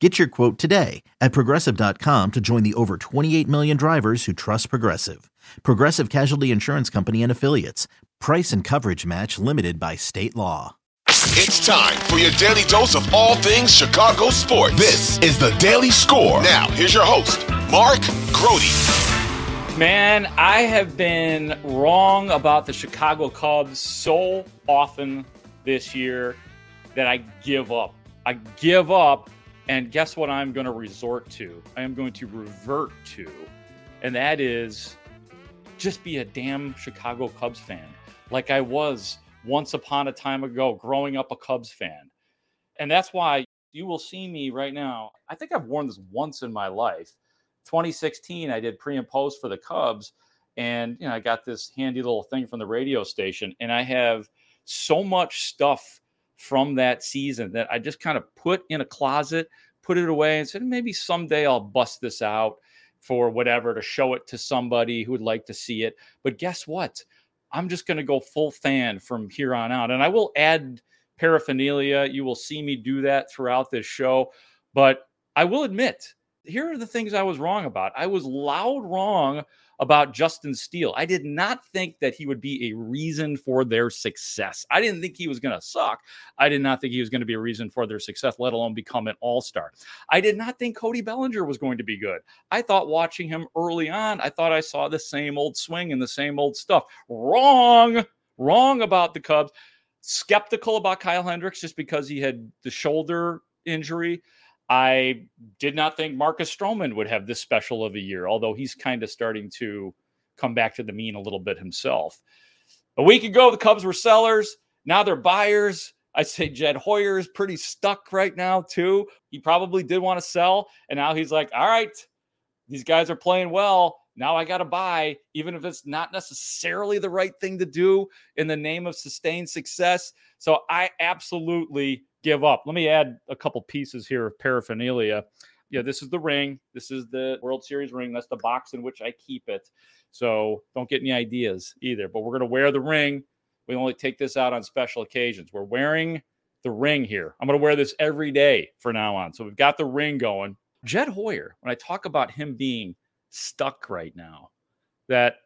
Get your quote today at progressive.com to join the over 28 million drivers who trust Progressive. Progressive Casualty Insurance Company and Affiliates. Price and coverage match limited by state law. It's time for your daily dose of all things Chicago sports. This is the Daily Score. Now, here's your host, Mark Grote. Man, I have been wrong about the Chicago Cubs so often this year that I give up. I give up and guess what I'm going to resort to? I am going to revert to, and that is just be a damn Chicago Cubs fan, like I was once upon a time ago, growing up a Cubs fan. And that's why you will see me right now. I think I've worn this once in my life. 2016, I did pre and post for the Cubs, and you know I got this handy little thing from the radio station, and I have so much stuff from that season that I just kind of put in a closet, put it away, and said maybe someday I'll bust this out for whatever to show it to somebody who would like to see it. But guess what? I'm just going to go full fan from here on out. And I will add paraphernalia. You will see me do that throughout this show. But I will admit, here are the things I was wrong about. I was loud wrong about Justin Steele. I did not think that he would be a reason for their success. I didn't think he was going to suck. I did not think he was going to be a reason for their success, let alone become an all star. I did not think Cody Bellinger was going to be good. I thought watching him early on, I thought I saw the same old swing and the same old stuff. Wrong, wrong about the Cubs. Skeptical about Kyle Hendricks just because he had the shoulder injury. I did not think Marcus Stroman would have this special of a year, although he's kind of starting to come back to the mean a little bit himself. A week ago, the Cubs were sellers. Now they're buyers. I say Jed Hoyer is pretty stuck right now, too. He probably did want to sell. And now he's like, all right, these guys are playing well. Now I got to buy, even if it's not necessarily the right thing to do in the name of sustained success. So I absolutely give up. Let me add a couple pieces here of paraphernalia. Yeah, this is the ring. This is the World Series ring. That's the box in which I keep it. So don't get any ideas either. But we're going to wear the ring. We only take this out on special occasions. We're wearing the ring here. I'm going to wear this every day for now on. So we've got the ring going. Jed Hoyer, when I talk about him being stuck right now, that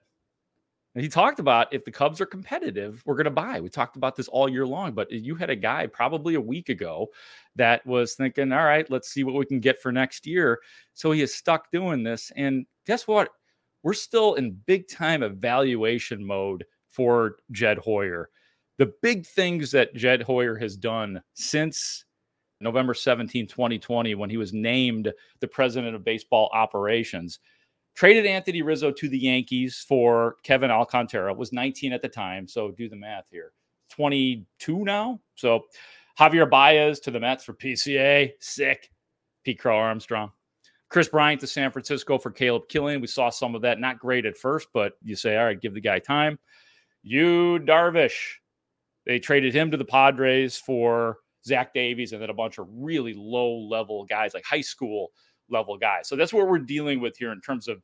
and he talked about if the Cubs are competitive, we're going to buy. We talked about this all year long, but you had a guy probably a week ago that was thinking, all right, let's see what we can get for next year. So he is stuck doing this. And guess what? We're still in big time evaluation mode for Jed Hoyer. The big things that Jed Hoyer has done since November 17, 2020, when he was named the president of baseball operations Traded Anthony Rizzo to the Yankees for Kevin Alcantara. Was 19 at the time, so do the math here. 22 now. So Javier Baez to the Mets for PCA. Sick. Pete Crow Armstrong. Kris Bryant to San Francisco for Caleb Killian. We saw some of that. Not great at first, but you say, all right, give the guy time. Yu Darvish. They traded him to the Padres for Zach Davies and then a bunch of really low level guys, like high school level guys. So that's what we're dealing with here in terms of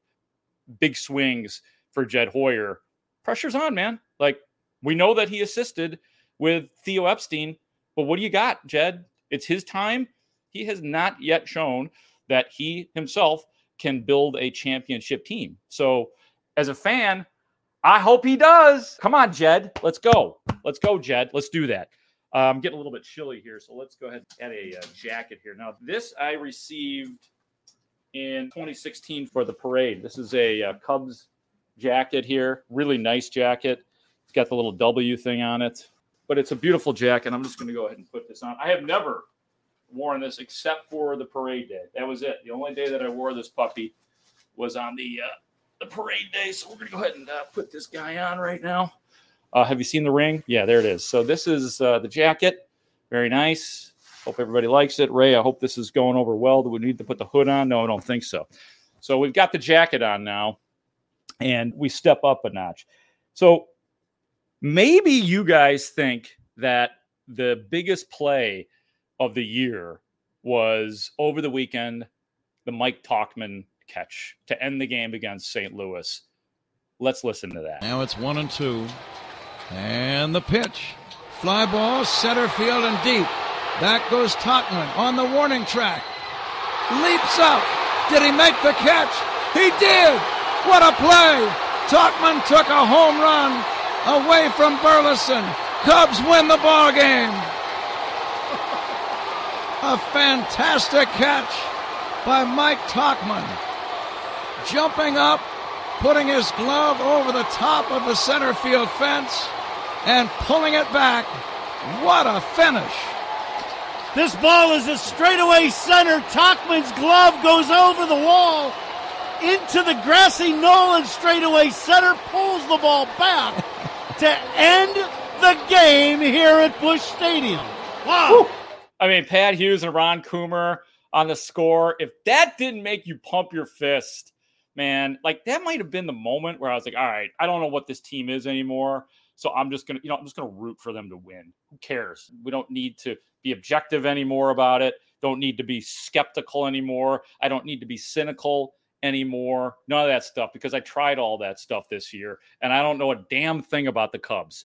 big swings for Jed Hoyer. Pressure's on, man. Like we know that he assisted with Theo Epstein. But what do you got, Jed? It's his time. He has not yet shown that he himself can build a championship team. So, as a fan, I hope he does. Come on, Jed. Let's go. Let's go, Jed. Let's do that. Uh, I'm getting a little bit chilly here, so let's go ahead and add a uh, jacket here. Now, this I received in 2016 for the parade. This is a uh, Cubs jacket here. Really nice jacket. It's got the little W thing on it, but it's a beautiful jacket. I'm just going to go ahead and put this on. I have never worn this except for the parade day. That was it. The only day that I wore this puppy was on the uh, the parade day. So we're going to go ahead and uh, put this guy on right now. Uh, have you seen the ring? Yeah, there it is. So this is uh, the jacket. Very nice. Hope everybody likes it. Ray, I hope this is going over well. Do we need to put the hood on? No, I don't think so. So we've got the jacket on now, and we step up a notch. So maybe you guys think that the biggest play of the year was over the weekend the Mike Tauchman catch to end the game against St. Louis. Let's listen to that. Now it's one and two. And the pitch. Fly ball, center field and deep. Back goes Tauchman on the warning track. Leaps up. Did he make the catch? He did. What a play. Tauchman took a home run away from Burleson. Cubs win the ball game. a fantastic catch by Mike Tauchman. Jumping up, putting his glove over the top of the center field fence, and pulling it back. What a finish! This ball is a straightaway center. Tauchman's glove goes over the wall into the grassy knoll and straightaway center pulls the ball back to end the game here at Busch Stadium. Wow. I mean, Pat Hughes and Ron Coomer on the score. If that didn't make you pump your fist, man, like that might have been the moment where I was like, all right, I don't know what this team is anymore. So I'm just gonna, you know, I'm just gonna root for them to win. Who cares? We don't need to be objective anymore about it. Don't need to be skeptical anymore. I don't need to be cynical anymore. None of that stuff because I tried all that stuff this year and I don't know a damn thing about the Cubs.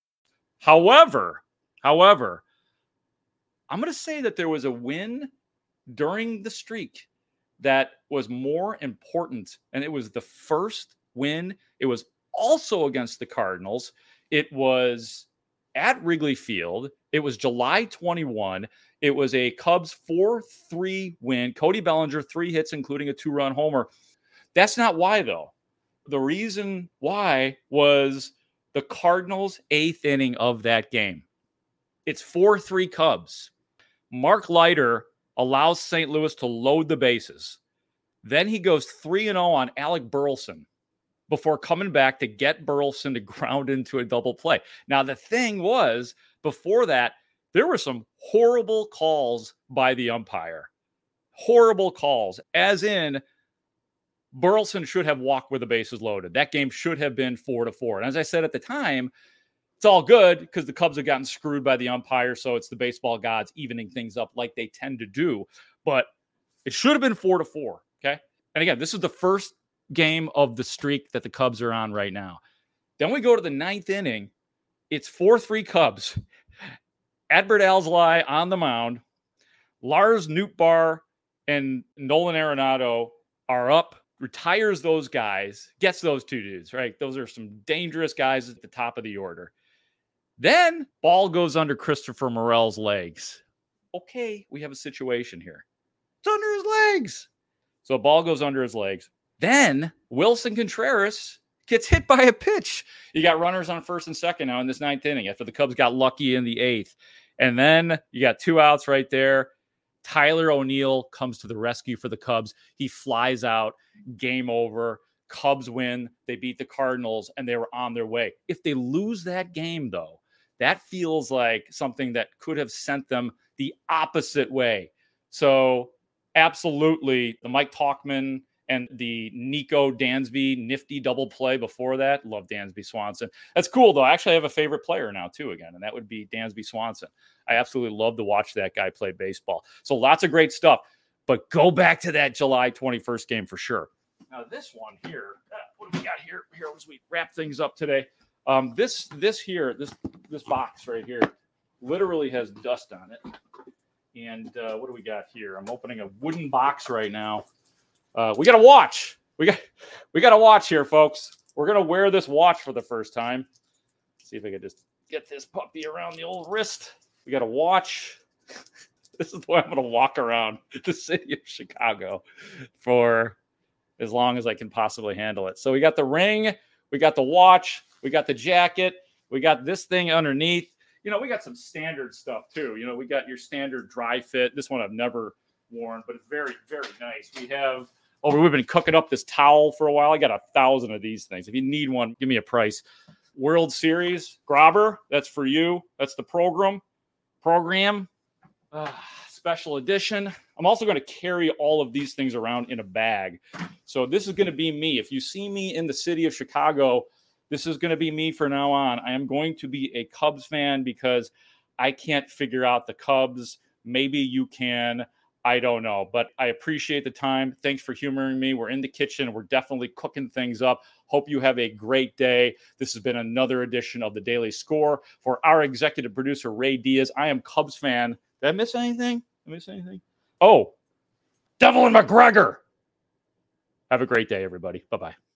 However, however, I'm going to say that there was a win during the streak that was more important, and it was the first win. It was also against the Cardinals. It was at Wrigley Field. It was July 21. It was a Cubs 4 3 win. Cody Bellinger, three hits, including a two run homer. That's not why, though. The reason why was the Cardinals' eighth inning of that game. It's 4 3 Cubs. Mark Leiter allows St. Louis to load the bases. Then he goes 3 0 on Alec Burleson before coming back to get Burleson to ground into a double play. Now, the thing was, before that, there were some horrible calls by the umpire. Horrible calls, as in Burleson should have walked with the bases loaded. That game should have been four to four. And as I said at the time, it's all good because the Cubs have gotten screwed by the umpire. So it's the baseball gods evening things up like they tend to do. But it should have been four to four. Okay. And again, this is the first game of the streak that the Cubs are on right now. Then we go to the ninth inning. It's 4 3 Cubs. Adbert Alzolay on the mound. Lars Nootbaar and Nolan Arenado are up retires those guys, gets those two dudes, right? Those are some dangerous guys at the top of the order. Then ball goes under Christopher Morel's legs. Okay, we have a situation here. It's under his legs. So ball goes under his legs. Then Willson Contreras gets hit by a pitch. You got runners on first and second now in this ninth inning after the Cubs got lucky in the eighth. And then you got two outs right there. Tyler O'Neill comes to the rescue for the Cubs. He flies out, game over. Cubs win. They beat the Cardinals and they were on their way. If they lose that game, though, that feels like something that could have sent them the opposite way. So, absolutely, the Mike Tauchman and the Nico Dansby nifty double play before that. Love Dansby Swanson. That's cool though. I actually have a favorite player now too again, and that would be Dansby Swanson. I absolutely love to watch that guy play baseball. So lots of great stuff. But go back to that July 21st game for sure. Now this one here, what do we got here? Here as we wrap things up today. Um, this this here, this this box right here, literally has dust on it. And uh, what do we got here? I'm opening a wooden box right now. Uh, we got a watch. We got we got a watch here, folks. We're gonna wear this watch for the first time. Let's see if I can just get this puppy around the old wrist. We got a watch. this is the way I'm gonna walk around the city of Chicago for as long as I can possibly handle it. So we got the ring, we got the watch, we got the jacket, we got this thing underneath. You know, we got some standard stuff too. You know, we got your standard dry fit. This one I've never worn, but it's very, very nice. We have Oh, we've been cooking up this towel for a while. I got a thousand of these things. If you need one, give me a price. World Series grabber, that's for you. That's the program. Program. Uh, special edition. I'm also going to carry all of these things around in a bag. So this is going to be me. If you see me in the city of Chicago, this is going to be me for now on. I am going to be a Cubs fan because I can't figure out the Cubs. Maybe you can. I don't know, but I appreciate the time. Thanks for humoring me. We're in the kitchen. We're definitely cooking things up. Hope you have a great day. This has been another edition of the Daily Score for our executive producer, Ray Diaz. I am Cubs fan. Did I miss anything? Did I miss anything? Oh, Devil and McGregor. Have a great day, everybody. Bye bye.